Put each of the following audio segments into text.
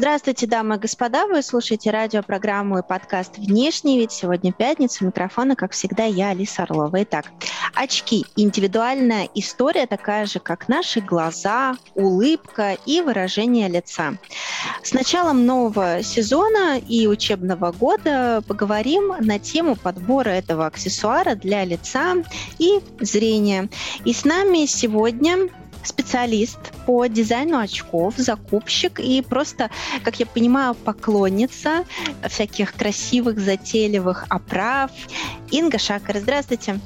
Здравствуйте, дамы и господа. Вы слушаете радиопрограмму и подкаст «Внешний вид». Сегодня пятница. Микрофона, как всегда, я, Алиса Орлова. Итак, очки. Индивидуальная история такая же, как наши глаза, улыбка и выражение лица. С началом нового сезона и учебного года поговорим на тему подбора этого аксессуара для лица и зрения. И с нами сегодня специалист по дизайну очков, закупщик и просто, как я понимаю, поклонница всяких красивых, затейливых оправ. Инга Шакар, здравствуйте.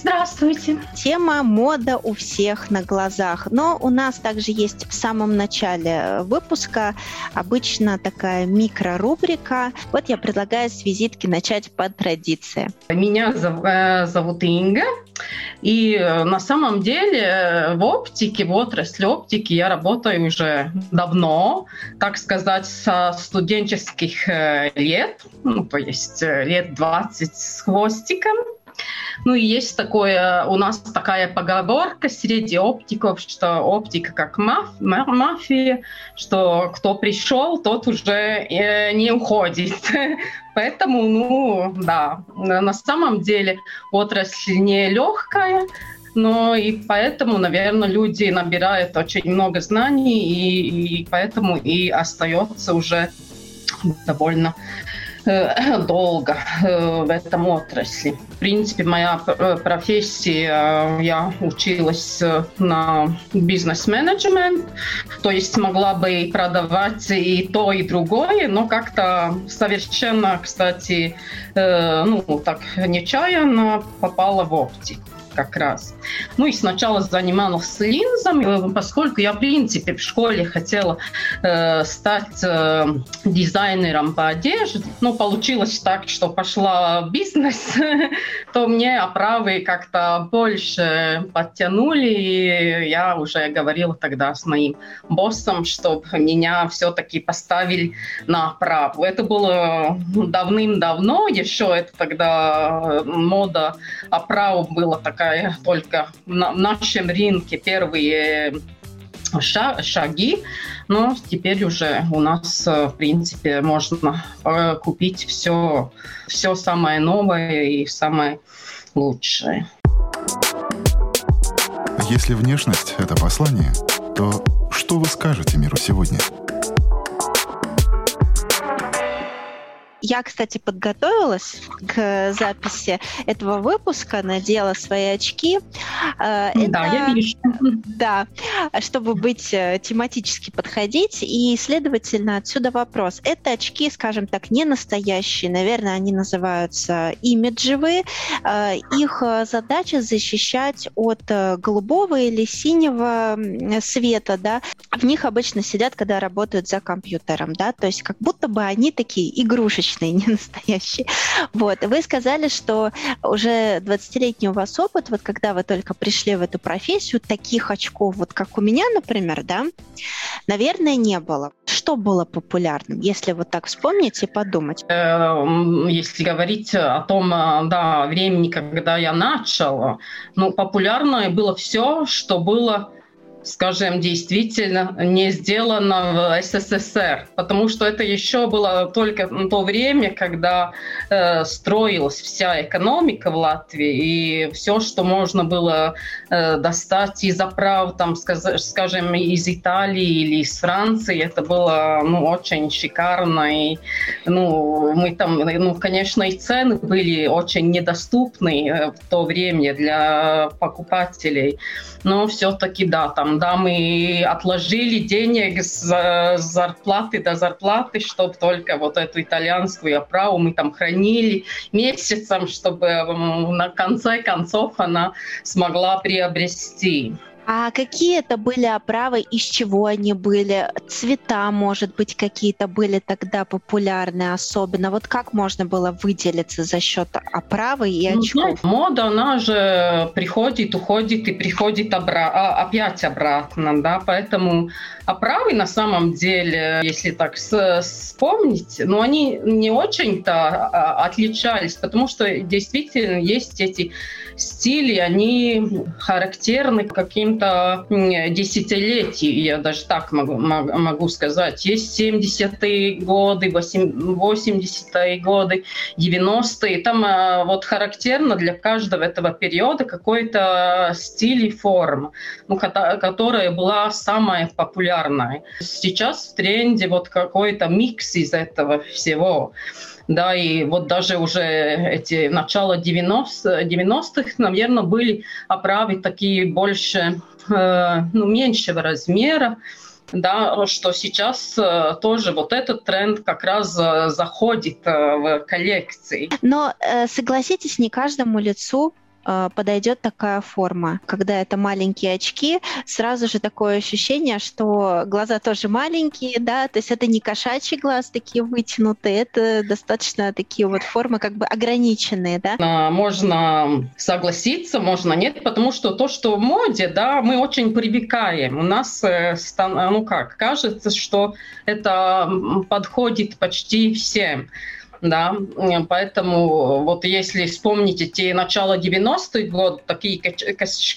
Здравствуйте. Тема мода у всех на глазах. Но у нас также есть в самом начале выпуска обычно такая микрорубрика. Вот я предлагаю с визитки начать по традиции. Меня э, зовут Инга. И э, на самом деле э, в оптике, в отрасли оптики я работаю уже давно, так сказать, со студенческих лет, ну, то есть лет 20 с хвостиком. Ну и есть такое, у нас такая поговорка среди оптиков, что оптика как маф, мафия, что кто пришел, тот уже э, не уходит. Поэтому, ну, да, на самом деле отрасль не легкая, но и поэтому, наверное, люди набирают очень много знаний, и, и поэтому и остается уже довольно долго э, в этом отрасли. В принципе, моя э, профессия, я училась на бизнес-менеджмент, то есть могла бы продавать и то, и другое, но как-то совершенно, кстати, ну, так нечаянно попала в оптику как раз. Ну и сначала занималась линзами, поскольку я, в принципе, в школе хотела э, стать э, дизайнером по одежде. Но получилось так, что пошла в бизнес, то мне оправы как-то больше подтянули. И я уже говорила тогда с моим боссом, чтобы меня все-таки поставили на оправу. Это было давным-давно, еще это тогда мода оправ была такая такая только на нашем рынке первые шаги, но теперь уже у нас, э, в принципе, можно э, купить все, все самое новое и самое лучшее. Если внешность — это послание, то что вы скажете миру сегодня? Я, кстати, подготовилась к записи этого выпуска, надела свои очки. Э, это, да, я вижу. Да, чтобы быть э, тематически подходить. И, следовательно, отсюда вопрос. Это очки, скажем так, не настоящие. Наверное, они называются имиджевые. Э, их задача защищать от голубого или синего света. Да? В них обычно сидят, когда работают за компьютером. Да? То есть как будто бы они такие игрушечные обычные, не настоящие. Вот. Вы сказали, что уже 20-летний у вас опыт, вот когда вы только пришли в эту профессию, таких очков, вот как у меня, например, да, наверное, не было. Что было популярным, если вот так вспомнить и подумать? Э, если говорить о том, э, да, времени, когда я начала, ну, популярное было все, что было скажем, действительно не сделано в СССР, потому что это еще было только то время, когда э, строилась вся экономика в Латвии, и все, что можно было э, достать из оправ, там, скажем, из Италии или из Франции, это было ну, очень шикарно, и ну, мы там, ну, конечно, и цены были очень недоступны э, в то время для покупателей, но все-таки, да, там да, мы отложили денег с зарплаты до зарплаты, чтобы только вот эту итальянскую оправу мы там хранили месяцем, чтобы на конце концов она смогла приобрести. А какие это были оправы, из чего они были? Цвета, может быть, какие-то были тогда популярны особенно? Вот как можно было выделиться за счет оправы и ну, очков? Ну, мода, она же приходит, уходит и приходит обра- а, опять обратно, да, поэтому оправы на самом деле, если так вспомнить, ну, они не очень-то а, отличались, потому что действительно есть эти стили, они характерны каким-то десятилетиям, я даже так могу, могу сказать. Есть 70-е годы, 80-е годы, 90-е. Там а, вот характерно для каждого этого периода какой-то стиль и форма, ну, которая была самая популярная. Сейчас в тренде вот какой-то микс из этого всего да, и вот даже уже эти начало 90, 90-х, наверное, были оправы такие больше, э, ну, меньшего размера, да, что сейчас э, тоже вот этот тренд как раз э, заходит в коллекции. Но согласитесь, не каждому лицу подойдет такая форма. Когда это маленькие очки, сразу же такое ощущение, что глаза тоже маленькие, да, то есть это не кошачий глаз такие вытянутые, это достаточно такие вот формы как бы ограниченные, да? А, можно согласиться, можно нет, потому что то, что в моде, да, мы очень привыкаем. У нас, э, ну как, кажется, что это подходит почти всем да, поэтому вот если вспомните те начала 90-х годов, такие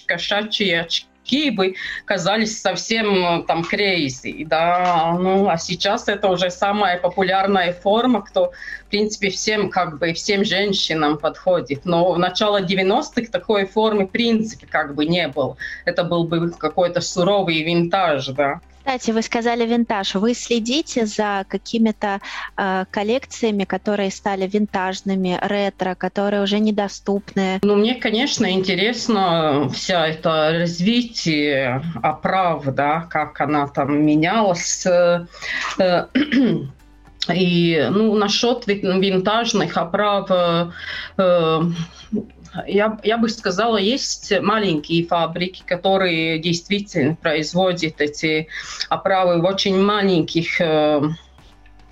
кошачьи очки бы казались совсем там крейзи, да, ну, а сейчас это уже самая популярная форма, кто, в принципе, всем, как бы, всем женщинам подходит, но в начало 90-х такой формы, в принципе, как бы не было, это был бы какой-то суровый винтаж, да. Кстати, вы сказали винтаж. Вы следите за какими-то э, коллекциями, которые стали винтажными, ретро, которые уже недоступны? Ну, мне, конечно, интересно вся это развитие оправ, да, как она там менялась. Э, э, и ну, насчет винтажных оправ э, я, я бы сказала, есть маленькие фабрики, которые действительно производят эти оправы в очень маленьких э,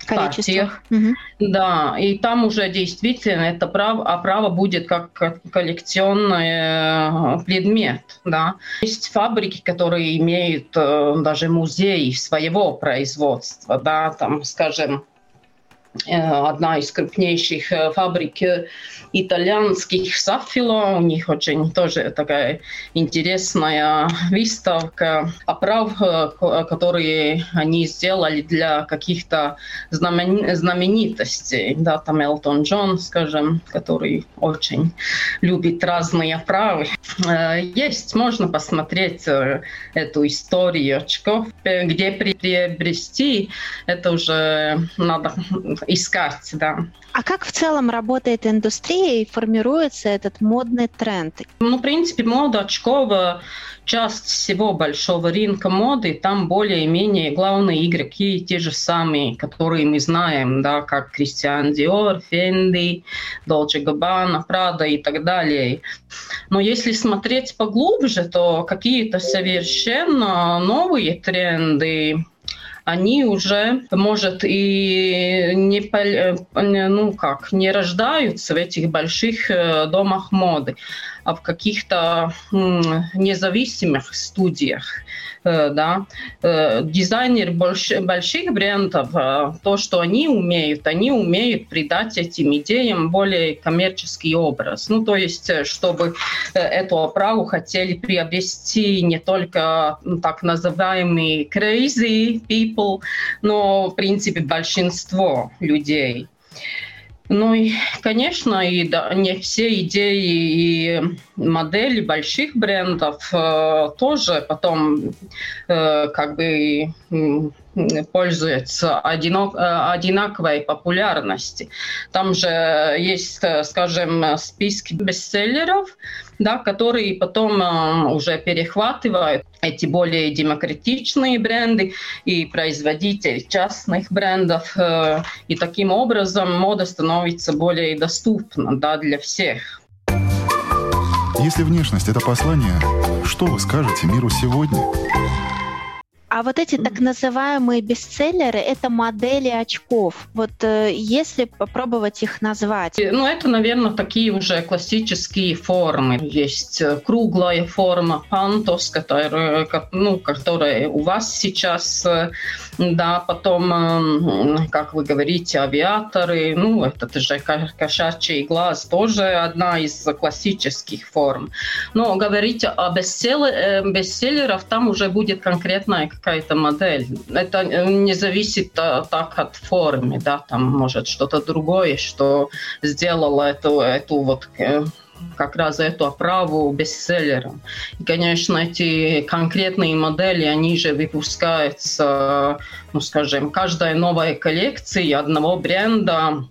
партиях. Угу. Да, и там уже действительно это право, оправа будет как коллекционный э, предмет. Да. Есть фабрики, которые имеют э, даже музей своего производства, да, там, скажем, одна из крупнейших э, фабрик э, итальянских Саффило. У них очень тоже такая интересная выставка оправ, которые они сделали для каких-то знамен... знаменитостей. Да, там Элтон Джон, скажем, который очень любит разные оправы. Есть, можно посмотреть эту историю очков, где приобрести, это уже надо искать, да. А как в целом работает индустрия и формируется этот модный тренд? Ну, в принципе, мода очков часть всего большого рынка моды, там более-менее главные игроки те же самые, которые мы знаем, да, как Кристиан Диор, Фенди, Dolce Gabbana, Prada и так далее. Но если смотреть поглубже, то какие-то совершенно новые тренды, они уже, может, и не, э, ну как, не рождаются в этих больших э, домах моды, а в каких-то независимых студиях. Э, да. Э, дизайнер больших брендов, э, то, что они умеют, они умеют придать этим идеям более коммерческий образ. Ну, то есть, чтобы эту оправу хотели приобрести не только ну, так называемые crazy people, но, в принципе, большинство людей. Ну и, конечно, и да, не все идеи и модели больших брендов э, тоже потом э, как бы пользуются одинок, э, одинаковой популярности. Там же есть, э, скажем, списки бестселлеров, да, которые потом э, уже перехватывают эти более демократичные бренды и производитель частных брендов. Э, и таким образом мода становится более доступна да, для всех. Если внешность – это послание, что вы скажете миру сегодня? А вот эти так называемые бестселлеры — это модели очков. Вот э, если попробовать их назвать. Ну, это, наверное, такие уже классические формы. Есть э, круглая форма пантос, которая, ну, которая у вас сейчас, э, да, потом, как вы говорите, авиаторы, ну, это же кошачий глаз, тоже одна из классических форм. Но говорить о бестселлерах, там уже будет конкретная какая-то модель. Это не зависит так от формы, да, там может что-то другое, что сделало эту, эту вот э, как раз эту оправу бестселлером. И, конечно, эти конкретные модели, они же выпускаются, ну, скажем, каждая новая коллекция одного бренда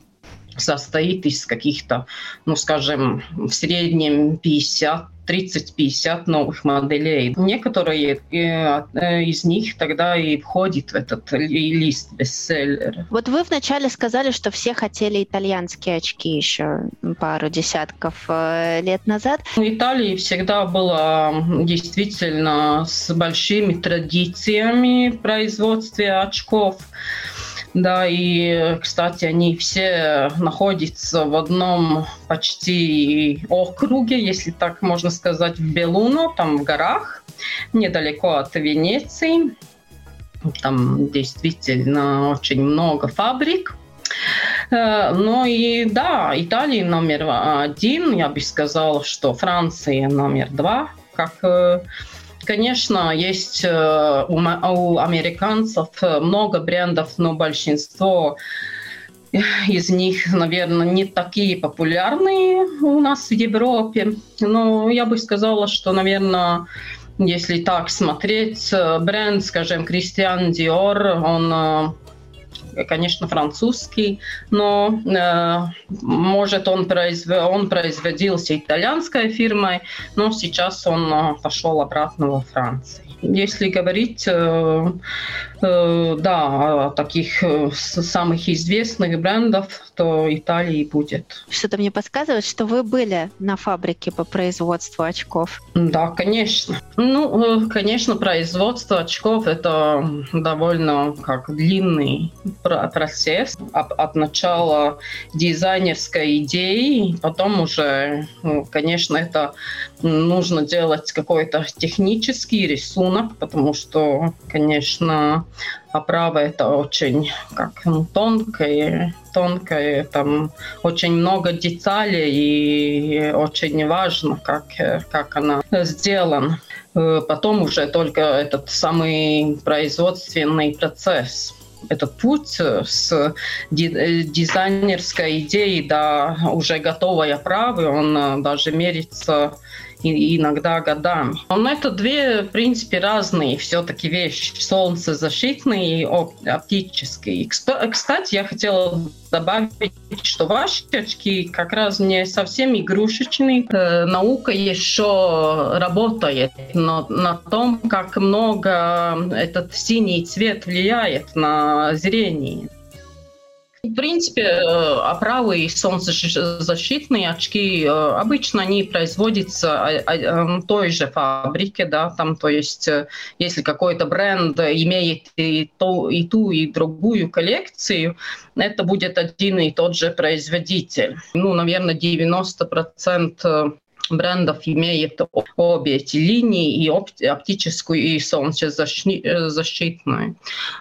состоит из каких-то, ну, скажем, в среднем 50 30-50 новых моделей. Некоторые э, из них тогда и входят в этот лист бестселлера. Вот вы вначале сказали, что все хотели итальянские очки еще пару десятков э, лет назад. В Италии всегда была действительно с большими традициями в производстве очков. Да, и, кстати, они все находятся в одном почти округе, если так можно сказать, в Белуно, там в горах, недалеко от Венеции. Там действительно очень много фабрик. Э, ну и да, Италия номер один, я бы сказала, что Франция номер два, как э, Конечно, есть э, у американцев много брендов, но большинство из них, наверное, не такие популярные у нас в Европе. Но я бы сказала, что, наверное, если так смотреть, э, бренд, скажем, Кристиан Диор, он э, конечно, французский, но э, может он, произв... он производился итальянской фирмой, но сейчас он э, пошел обратно во Францию. Если говорить, э, э, да, о таких э, самых известных брендов, то Италии будет. Что-то мне подсказывает, что вы были на фабрике по производству очков. Да, конечно. Ну, конечно, производство очков это довольно как длинный процесс от, от начала дизайнерской идеи, потом уже, ну, конечно, это нужно делать какой-то технический рисунок, потому что, конечно, оправа это очень как тонкое, тонкое, там очень много деталей и очень важно, как, как она сделана. Э, потом уже только этот самый производственный процесс этот путь с дизайнерской идеей до уже готовой оправы, он э, даже мерится иногда годами. Но это две, в принципе, разные все-таки вещи. Солнцезащитные и оптические. Кстати, я хотела добавить, что ваши очки как раз не совсем игрушечные. Э, наука еще работает на, на том, как много этот синий цвет влияет на зрение. В принципе, э, оправы и солнцезащитные очки э, обычно они производятся а, а, эм, той же фабрике, да, там, то есть, э, если какой-то бренд имеет и, то, и ту, и другую коллекцию, это будет один и тот же производитель. Ну, наверное, 90% брендов имеет обе эти линии, и оптическую, и солнцезащитную.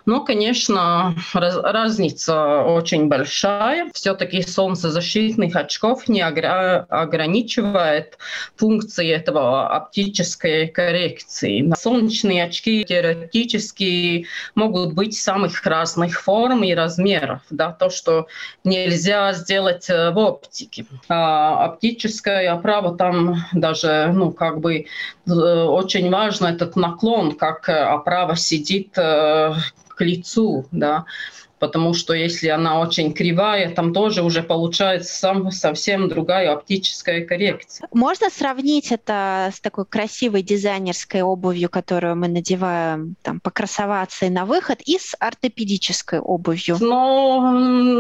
Но, конечно, раз, разница очень большая. Все-таки солнцезащитных очков не ограничивает функции этого оптической коррекции. Солнечные очки теоретически могут быть самых разных форм и размеров. Да, то, что нельзя сделать э, в оптике. А оптическая оправа там даже, ну, как бы э, очень важно этот наклон, как оправа сидит э, к лицу, да. Потому что если она очень кривая, там тоже уже получается сам, совсем другая оптическая коррекция. Можно сравнить это с такой красивой дизайнерской обувью, которую мы надеваем там, покрасоваться и на выход, и с ортопедической обувью? Но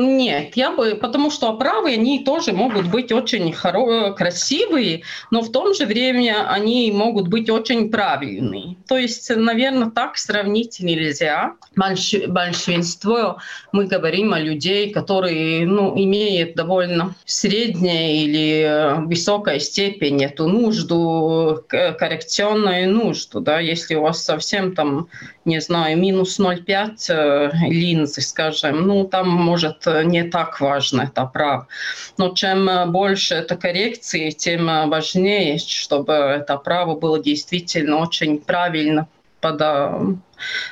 нет, я бы, потому что оправы, они тоже могут быть очень хоро- красивые, но в том же время они могут быть очень правильные. То есть, наверное, так сравнить нельзя. Больш, большинство мы говорим о людей, которые ну, имеют довольно средняя или э, высокая степень эту нужду, коррекционную нужду. Да? Если у вас совсем там, не знаю, минус 0,5 э, линзы, скажем, ну там может не так важно это прав. Но чем больше это коррекции, тем важнее, чтобы это право было действительно очень правильно подо,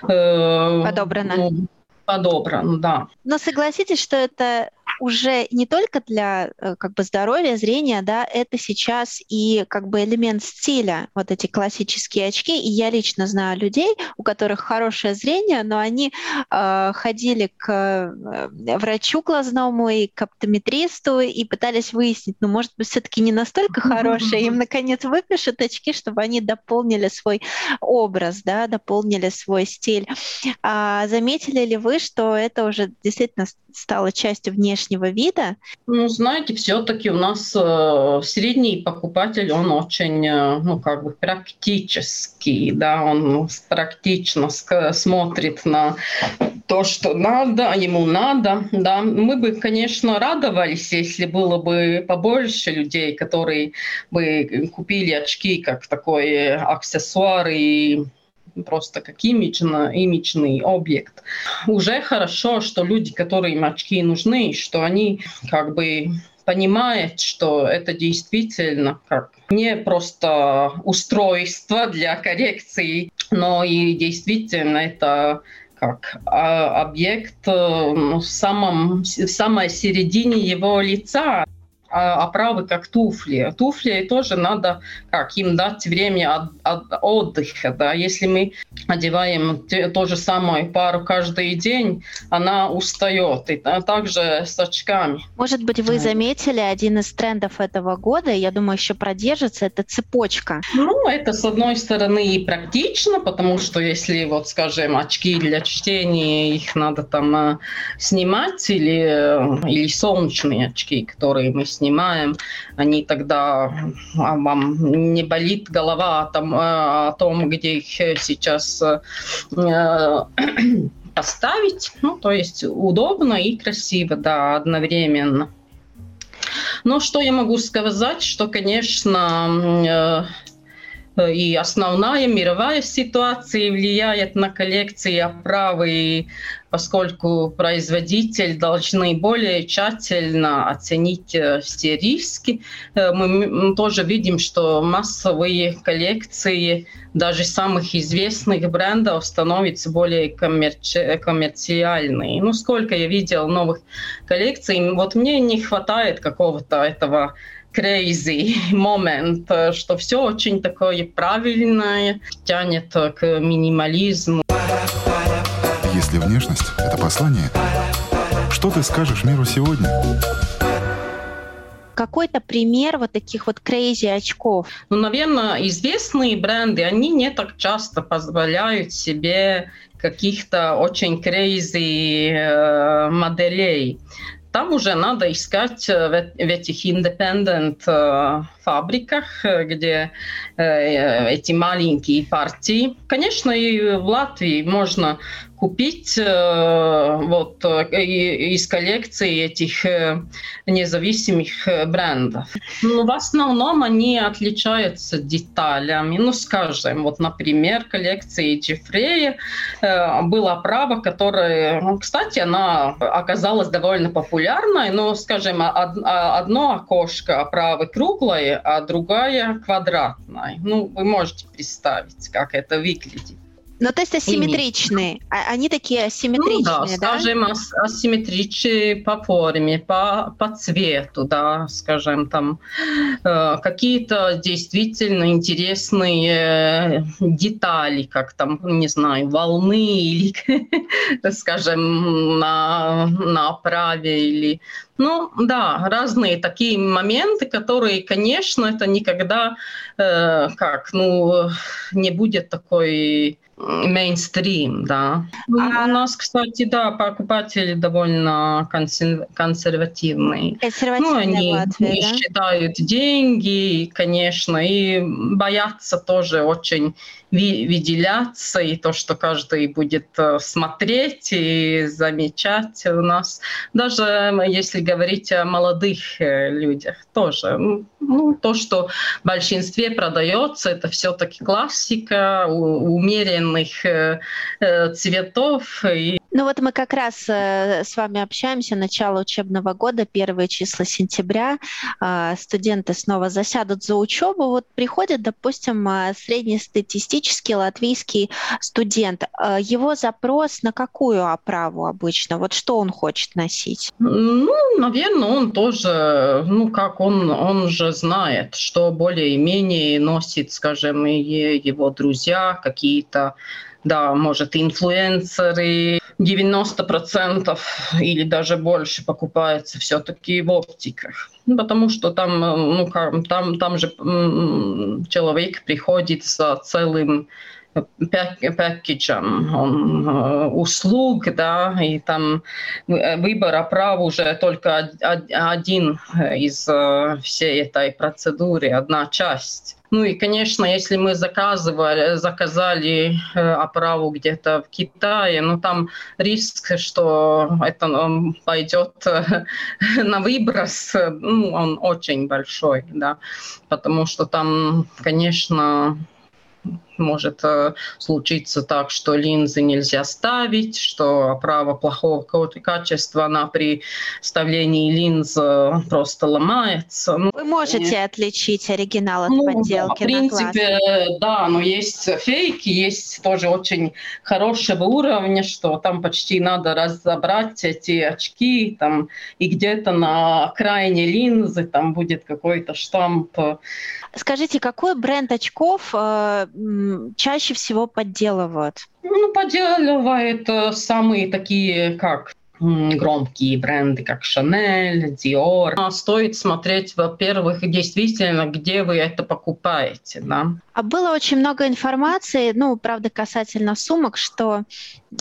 э, подобрано. Ну, подобран, да. Но согласитесь, что это уже не только для э, как бы здоровья, зрения, да, это сейчас и как бы элемент стиля, вот эти классические очки. И я лично знаю людей, у которых хорошее зрение, но они э, ходили к э, врачу глазному и к оптометристу и пытались выяснить, ну, может быть, все-таки не настолько хорошие, им наконец выпишут очки, чтобы они дополнили свой образ, да, дополнили свой стиль. А заметили ли вы, что это уже действительно стало частью внешнего вида? Ну, знаете, все-таки у нас э, средний покупатель, он очень, э, ну, как бы практический, да, он практично смотрит на то, что надо, ему надо, да. Мы бы, конечно, радовались, если было бы побольше людей, которые бы купили очки как такой аксессуар и просто как имиджно, имиджный объект. Уже хорошо, что люди, которым очки нужны, что они как бы понимают, что это действительно как не просто устройство для коррекции, но и действительно это как а, объект э, в, самом, в самой середине его лица оправы а как туфли. Туфли тоже надо как им дать время от, от отдыха. Да? Если мы одеваем то же самое пару каждый день, она устает. И да, также с очками. Может быть, вы заметили один из трендов этого года, я думаю, еще продержится, это цепочка. Ну, это с одной стороны и практично, потому что если, вот, скажем, очки для чтения, их надо там э, снимать, или, э, или солнечные очки, которые мы снимаем, они тогда а вам не болит голова о том, о том где их сейчас э, поставить. Ну, то есть удобно и красиво, да, одновременно. Но что я могу сказать, что, конечно, э, и основная мировая ситуация влияет на коллекции оправы и поскольку производитель должны более тщательно оценить э, все риски. Э, мы тоже видим, что массовые коллекции даже самых известных брендов становятся более коммерци- коммерциальные. Ну, сколько я видел новых коллекций, вот мне не хватает какого-то этого crazy момент, э, что все очень такое правильное, тянет к минимализму. Если внешность — это послание, что ты скажешь миру сегодня? какой-то пример вот таких вот крейзи очков? Ну, наверное, известные бренды, они не так часто позволяют себе каких-то очень крейзи э, моделей. Там уже надо искать в, в этих independent э, фабриках, где э, эти маленькие партии. Конечно, и в Латвии можно купить э, вот э, из коллекции этих э, независимых брендов. Но в основном они отличаются деталями. Ну, скажем, вот, например, коллекции Джеффрея была права, которая, ну, кстати, она оказалась довольно популярной, но, скажем, одно окошко оправы круглое, а другая квадратная. Ну, вы можете представить, как это выглядит. Ну, то есть асимметричные. А, они такие асимметричные, ну, да? да? скажем, ас асимметричные по форме, по, по цвету, да, скажем, там э, какие-то действительно интересные детали, как там, не знаю, волны или, скажем, на, на оправе или ну да, разные такие моменты, которые, конечно, это никогда э, как, ну, не будет такой мейнстрим, да. А... У нас, кстати, да, покупатели довольно консервативные. Консервативные ну, они Латвии, не да? считают деньги, конечно, и боятся тоже очень выделяться, и то, что каждый будет э, смотреть и замечать у нас. Даже если говорить о молодых э, людях, тоже. Ну, то, что в большинстве продается, это все-таки классика, умеренных э, цветов. И ну вот мы как раз э, с вами общаемся, начало учебного года, первые числа сентября, э, студенты снова засядут за учебу. Вот приходит, допустим, э, среднестатистический латвийский студент. Э, его запрос на какую оправу обычно? Вот что он хочет носить? Ну, наверное, он тоже, ну как он, он же знает, что более-менее носит, скажем, и его друзья, какие-то да, может, инфлюенсеры, 90% или даже больше покупается все-таки в оптиках. Ну, потому что там, ну, там, там же человек приходит за целым пакетом э, услуг, да, и там выбор прав уже только один из э, всей этой процедуры, одна часть. Ну и, конечно, если мы заказывали, заказали э, оправу где-то в Китае, ну там риск, что это пойдет э, на выброс, ну, он очень большой, да, потому что там, конечно, может э, случиться так, что линзы нельзя ставить, что оправа плохого качества, она при вставлении линз э, просто ломается. Ну, Вы можете отличить оригинал от ну, подделки да, В принципе, да, но есть фейки, есть тоже очень хорошего уровня, что там почти надо разобрать эти очки, там, и где-то на окраине линзы там будет какой-то штамп. Скажите, какой бренд очков э, чаще всего подделывают? Ну, подделывают э, самые такие, как громкие бренды, как Chanel, Dior. Стоит смотреть, во-первых, действительно, где вы это покупаете. Да? А было очень много информации, ну, правда, касательно сумок, что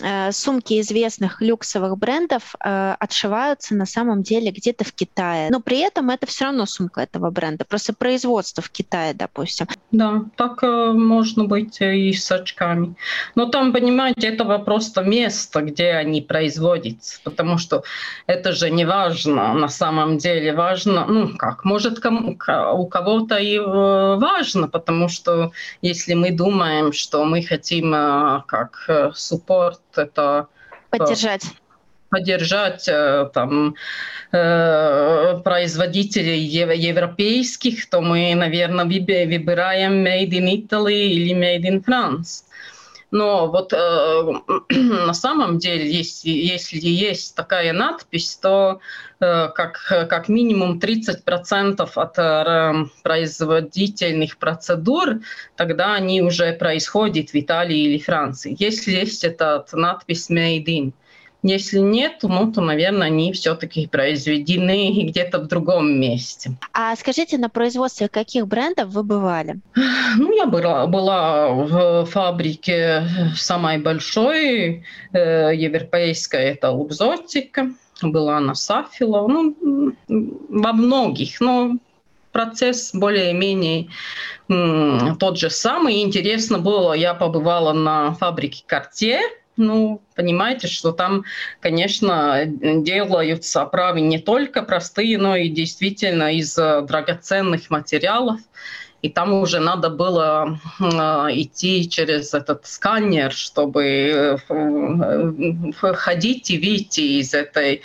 э, сумки известных люксовых брендов э, отшиваются на самом деле где-то в Китае. Но при этом это все равно сумка этого бренда, просто производство в Китае, допустим. Да, так э, можно быть и с очками. Но там, понимаете, это просто место, где они производятся, потому что это же не важно на самом деле. Важно, ну как, может, кому, у кого-то и э, важно, потому что если мы думаем, что мы хотим э, как э, суппорт, это поддержать поддержать там, производителей европейских, то мы, наверное, выбираем Made in Italy или Made in France. Но вот э, на самом деле, если, если есть такая надпись, то э, как, как минимум 30% от э, производительных процедур, тогда они уже происходят в Италии или Франции. Если есть эта надпись «Made in», если нет, ну, то, наверное, они все-таки произведены где-то в другом месте. А скажите, на производстве каких брендов вы бывали? Ну, я была, была в фабрике самой большой, э, европейской, это Лубзотика, была на Сафило, ну, во многих, но процесс более-менее тот же самый. Интересно было, я побывала на фабрике Cartier, ну, понимаете, что там, конечно, делаются оправы не только простые, но и действительно из драгоценных материалов. И там уже надо было э, идти через этот сканер, чтобы э, ходить и выйти из этой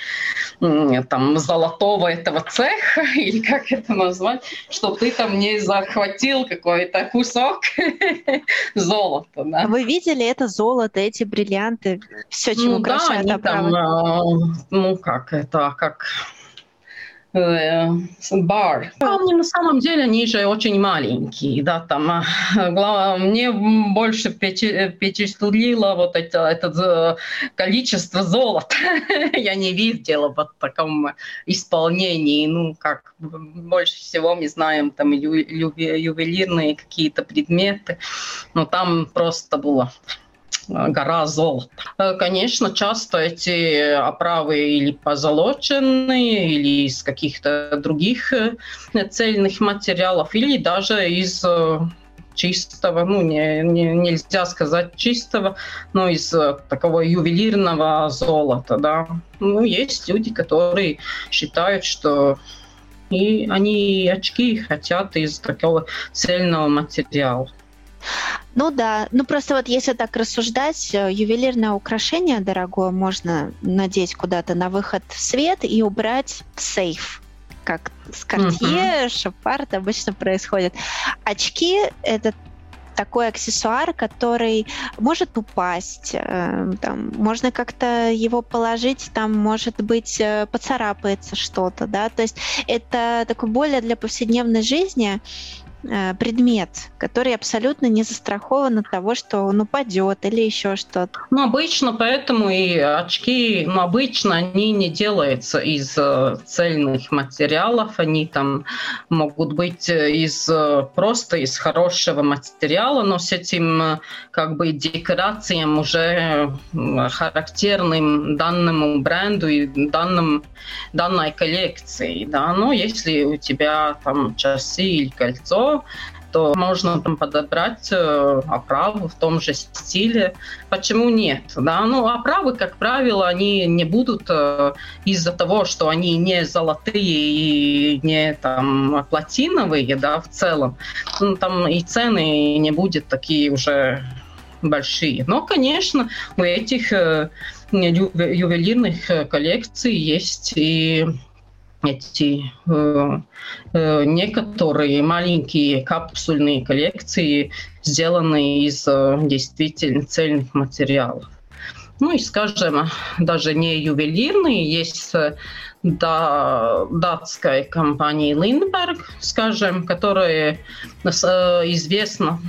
там золотого этого цеха, или как это назвать, чтобы ты там не захватил какой-то кусок золота. Да. Вы видели это золото, эти бриллианты, все, чем ну, украшает да, они там, э, ну как это, как Э, бар. Они на самом деле они же очень маленькие, да, там. А, мне больше впечатлило вот это, это количество золота. Я не видела вот в таком исполнении. Ну, как больше всего мы знаем там ювелирные какие-то предметы, но там просто было гора золота. Э, конечно, часто эти оправы или позолоченные, или из каких-то других э, цельных материалов, или даже из э, чистого, ну, не, не, нельзя сказать чистого, но из такого ювелирного золота, да. Ну, есть люди, которые считают, что и они очки хотят из такого цельного материала. Ну да, ну просто вот если так рассуждать, э, ювелирное украшение дорогое можно надеть куда-то на выход в свет и убрать в сейф как с Cartier, uh-huh. Шапарт обычно происходит. Очки — это такой аксессуар, который может упасть, э, там, можно как-то его положить, там, может быть, э, поцарапается что-то, да, то есть это такой более для повседневной жизни Э, предмет, который абсолютно не застрахован от того, что он упадет или еще что-то. Ну, обычно поэтому и очки, ну, обычно они не делаются из э, цельных материалов, они там могут быть э, из просто из хорошего материала, но с этим как бы декорациям уже характерным данному бренду и данным, данной коллекции, да, но если у тебя там часы или кольцо, то можно там подобрать э, оправу в том же стиле. Почему нет? Да? Ну, оправы, как правило, они не будут э, из-за того, что они не золотые и не там платиновые, да, в целом. Ну, там и цены не будут такие уже большие. Но, конечно, у этих э, ювелирных коллекций есть и эти э, э, некоторые маленькие капсульные коллекции, сделанные из э, действительно цельных материалов. Ну и, скажем, даже не ювелирные, есть э, да, датская компания Lindberg, скажем, которая э, известна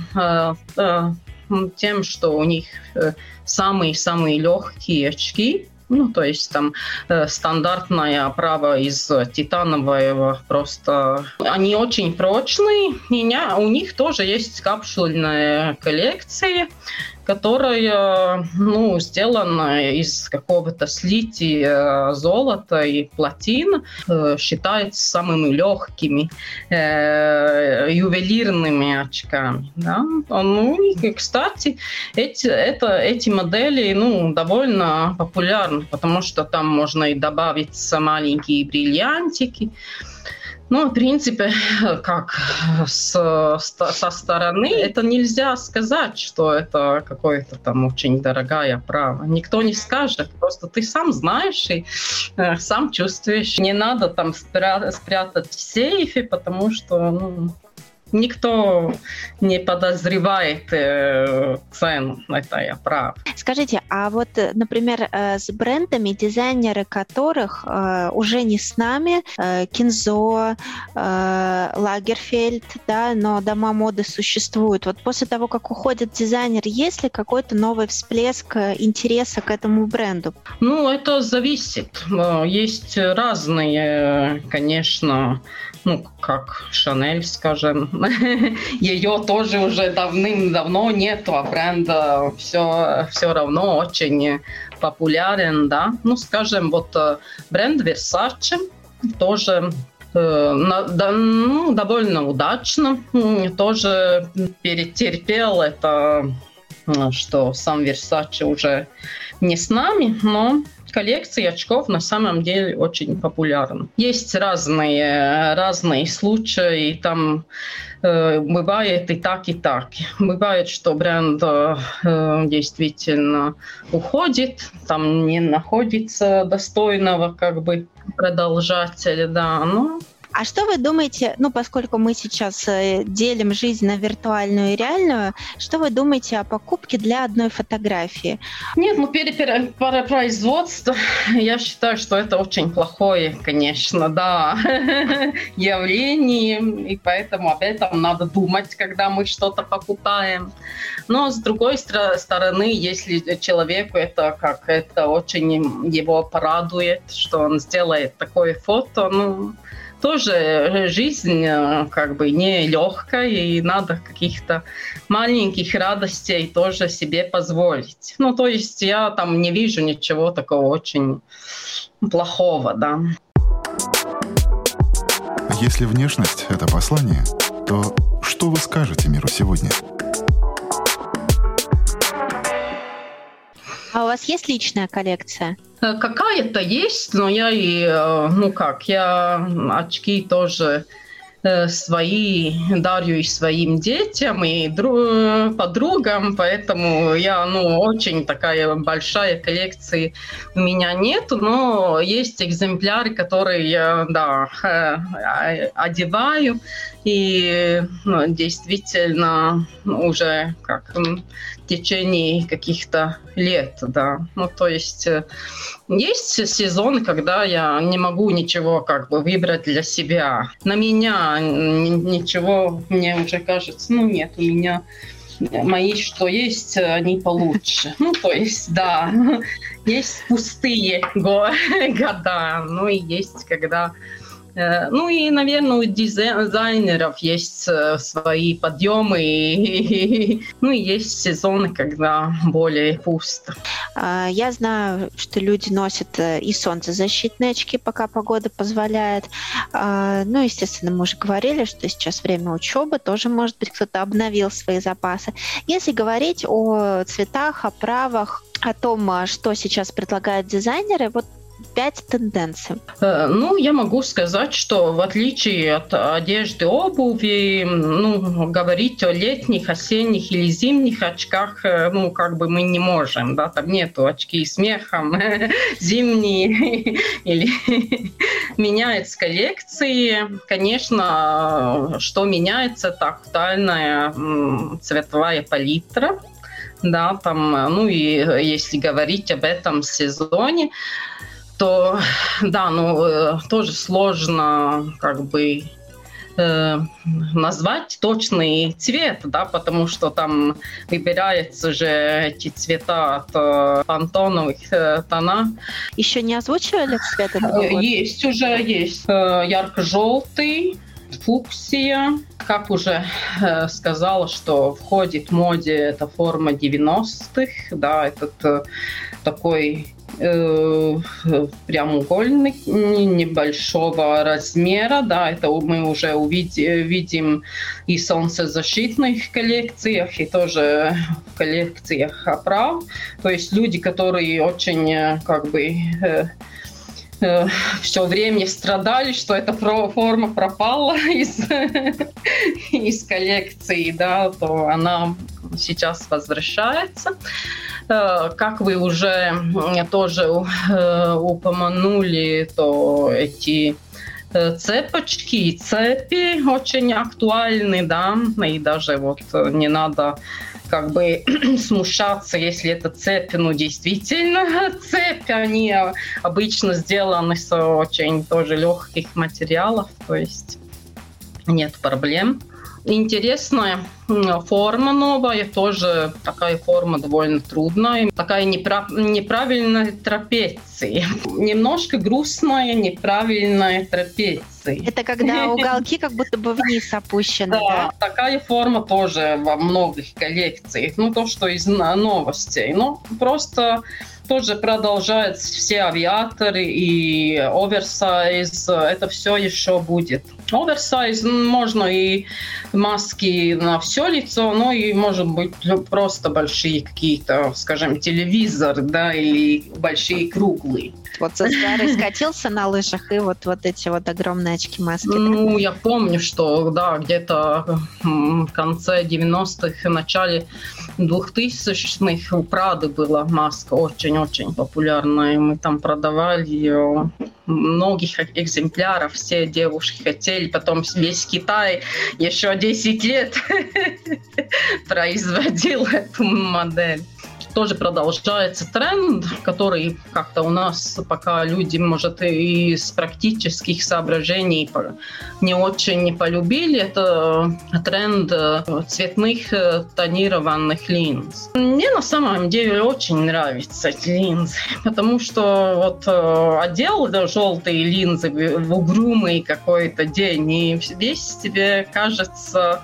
тем, что у них самые-самые легкие очки, ну, то есть там э, стандартная оправа из титанового просто... Они очень прочные. Меня, у них тоже есть капсульная коллекция, которая ну, сделана из какого-то слития э, золота и платин, э, считается самыми легкими э, ювелирными очками. Да? Ну и, кстати, эти, это, эти модели ну, довольно популярны, потому что там можно и добавить маленькие бриллиантики. Ну, в принципе, как с, со стороны, это нельзя сказать, что это какое-то там очень дорогая право. Никто не скажет, просто ты сам знаешь и э, сам чувствуешь. Не надо там спрятать в сейфе, потому что ну, никто не подозревает э, цену этой оправы. Скажите, а вот, например, э, с брендами, дизайнеры которых э, уже не с нами, э, Кинзо, э, Лагерфельд, да, но дома моды существуют. Вот после того, как уходит дизайнер, есть ли какой-то новый всплеск э, интереса к этому бренду? Ну, это зависит. Э, есть разные, конечно, ну, как Шанель, скажем, ее тоже уже давным-давно нету, а бренд все, все равно очень популярен, да. Ну, скажем, вот э, бренд Versace тоже э, да, ну, довольно удачно тоже перетерпел это, что сам Versace уже не с нами, но коллекции очков на самом деле очень популярны. Есть разные, разные случаи, там э, бывает и так, и так. Бывает, что бренд э, действительно уходит, там не находится достойного как бы продолжателя, да, но а что вы думаете, ну, поскольку мы сейчас э, делим жизнь на виртуальную и реальную, что вы думаете о покупке для одной фотографии? Нет, ну, перепроизводство, я считаю, что это очень плохое, конечно, да, явление, и поэтому об этом надо думать, когда мы что-то покупаем. Но, с другой стороны, если человеку это как это очень его порадует, что он сделает такое фото, ну, тоже жизнь э, как бы не легкая, и надо каких-то маленьких радостей тоже себе позволить. Ну, то есть я там не вижу ничего такого очень плохого, да. Если внешность — это послание, то что вы скажете миру сегодня? А у вас есть личная коллекция? Э, какая-то есть, но я и, э, ну как, я очки тоже э, свои дарю и своим детям, и дру, подругам, поэтому я, ну, очень такая большая коллекция у меня нет, но есть экземпляры, которые я, да, одеваю, и ну, действительно уже как в течение каких-то лет, да. Ну, то есть э, есть сезон, когда я не могу ничего как бы выбрать для себя. На меня ничего, мне уже кажется, ну нет, у меня мои, что есть, они получше. Ну, то есть, да, есть пустые года, ну и есть, когда ну и, наверное, у дизайнеров есть э, свои подъемы, ну и есть сезоны, когда более пусто. А, я знаю, что люди носят э, и солнцезащитные очки, пока погода позволяет. А, ну, естественно, мы уже говорили, что сейчас время учебы, тоже, может быть, кто-то обновил свои запасы. Если говорить о цветах, оправах, о том, что сейчас предлагают дизайнеры, вот пять тенденций? Э, ну, я могу сказать, что в отличие от одежды, обуви, ну, говорить о летних, осенних или зимних очках, э, ну, как бы мы не можем, да, там нету очки с мехом, зимние, или меняется коллекции. Конечно, что меняется, тактильная цветовая палитра, да, там, ну и если говорить об этом сезоне, то да, ну э, тоже сложно как бы э, назвать точный цвет, да, потому что там выбираются же эти цвета от э, пантоновых э, тона. Еще не озвучивали цвет этого года? Есть уже, есть э, ярко-желтый, фуксия. Как уже э, сказала, что входит в моде эта форма 90-х, да, этот э, такой э, прямоугольник небольшого размера, да, это мы уже увидим, видим и солнцезащитных коллекциях, и тоже в коллекциях оправ. То есть люди, которые очень э, как бы э, э, все время страдали, что эта форма пропала из, из коллекции, да, то она сейчас возвращается. Э, как вы уже тоже э, упомянули, то эти э, цепочки и цепи очень актуальны, да, и даже вот не надо как бы смущаться, если это цепь, ну, действительно цепь, они обычно сделаны с очень тоже легких материалов, то есть нет проблем интересная форма новая, тоже такая форма довольно трудная, такая неправ... неправильная трапеция. Немножко грустная, неправильная трапеция. Это когда уголки как будто бы вниз опущены, да? Да, такая форма тоже во многих коллекциях. Ну, то, что из новостей. Ну, просто тоже продолжают все авиаторы и оверсайз, это все еще будет. Оверсайз можно и маски на все лицо, но и, может быть, просто большие какие-то, скажем, телевизор, да, или большие круглые. Вот со старый скатился на лыжах, и вот, вот эти вот огромные очки-маски. Ну, я помню, что, да, где-то в конце 90-х, начале 2000-х у Прады была маска очень-очень популярная. Мы там продавали ее многих экземпляров, все девушки хотели, потом весь Китай еще 10 лет производил эту модель тоже продолжается тренд, который как-то у нас пока люди, может, и из практических соображений не очень не полюбили. Это тренд э, цветных э, тонированных линз. Мне на самом деле очень нравятся эти линзы, потому что вот э, одел желтые линзы в угрюмый какой-то день, и весь тебе кажется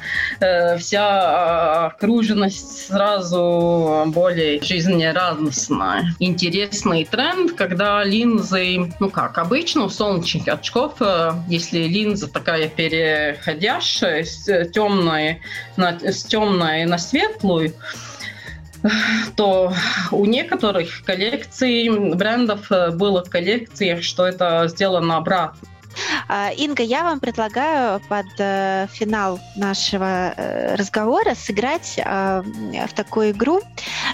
вся а, окруженность сразу более жизнерадостная. Интересный тренд, когда линзы, ну как, обычно у солнечных очков, э, если линза такая переходящая с темной на, с темной на светлую, то у некоторых коллекций брендов э, было в коллекциях, что это сделано обратно. А, Инга, я вам предлагаю под э, финал нашего э, разговора сыграть а, в такую игру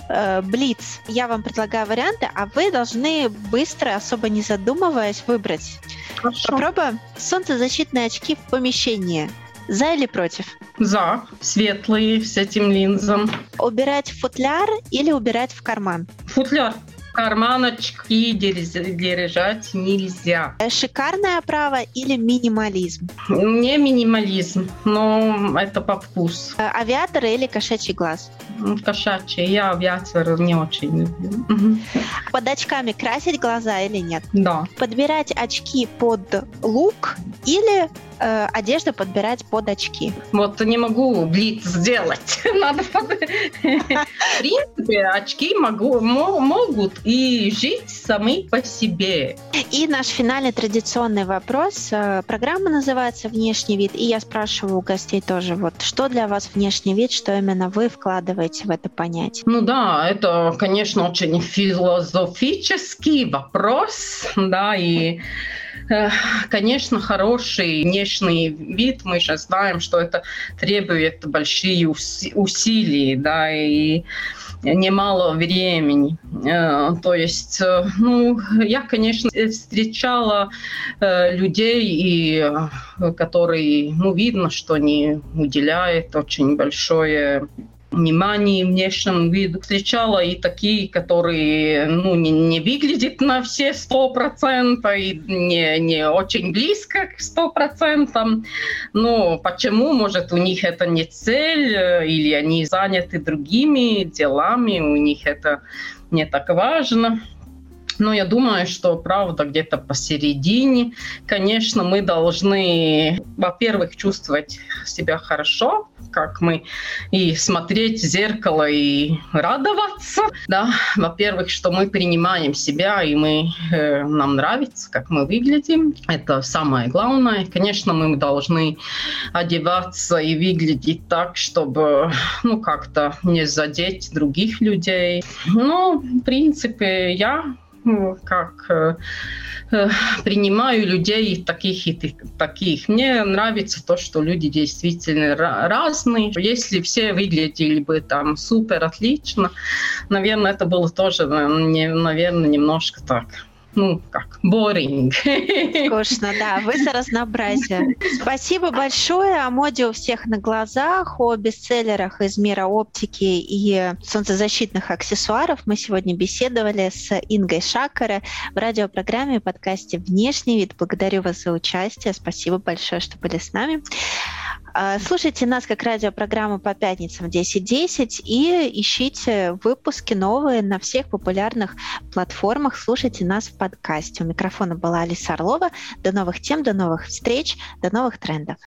э, Блиц. Я вам предлагаю варианты, а вы должны быстро, особо не задумываясь, выбрать. Хорошо. Попробуем. Солнцезащитные очки в помещении. За или против? За. Светлые с этим линзом. Убирать в футляр или убирать в карман? Футляр карманочки держать нельзя. Э, шикарная оправа или минимализм? Не минимализм, но это по вкусу. Э, авиатор или кошачий глаз? Кошачий. Я авиатор не очень люблю. Под очками красить глаза или нет? Да. Подбирать очки под лук или э, одежду подбирать под очки. Вот не могу блиц сделать. Надо под... В принципе, очки могу, могут и жить сами по себе. И наш финальный традиционный вопрос. Э, программа называется «Внешний вид», и я спрашиваю у гостей тоже, вот что для вас внешний вид, что именно вы вкладываете в это понятие? Ну да, это, конечно, очень философический вопрос, да, и Конечно, хороший внешний вид, мы сейчас знаем, что это требует большие усилий, да, и немало времени. Э, то есть, э, ну, я, конечно, встречала э, людей, и, которые, ну, видно, что они уделяют очень большое внимание внешнему виду. Встречала и такие, которые ну, не, не выглядят на все сто процентов, и не, не очень близко к сто процентам. Но почему? Может, у них это не цель, или они заняты другими делами, у них это не так важно. Но я думаю, что правда где-то посередине. Конечно, мы должны, во-первых, чувствовать себя хорошо, как мы и смотреть в зеркало и радоваться. Да, во-первых, что мы принимаем себя и мы э, нам нравится, как мы выглядим. Это самое главное. Конечно, мы должны одеваться и выглядеть так, чтобы ну как-то не задеть других людей. Но в принципе я ну, как э, э, принимаю людей таких и таких. Мне нравится то, что люди действительно разные. Если все выглядели бы там супер отлично, наверное, это было тоже, наверное, немножко так ну, как, boring. Скучно, да, вы за разнообразие. Спасибо большое. О моде у всех на глазах, о бестселлерах из мира оптики и солнцезащитных аксессуаров мы сегодня беседовали с Ингой Шакаре в радиопрограмме и подкасте «Внешний вид». Благодарю вас за участие. Спасибо большое, что были с нами. А, слушайте нас как радиопрограмму по пятницам в 10.10 и ищите выпуски новые на всех популярных платформах. Слушайте нас в подкасте. У микрофона была Алиса Орлова. До новых тем, до новых встреч, до новых трендов.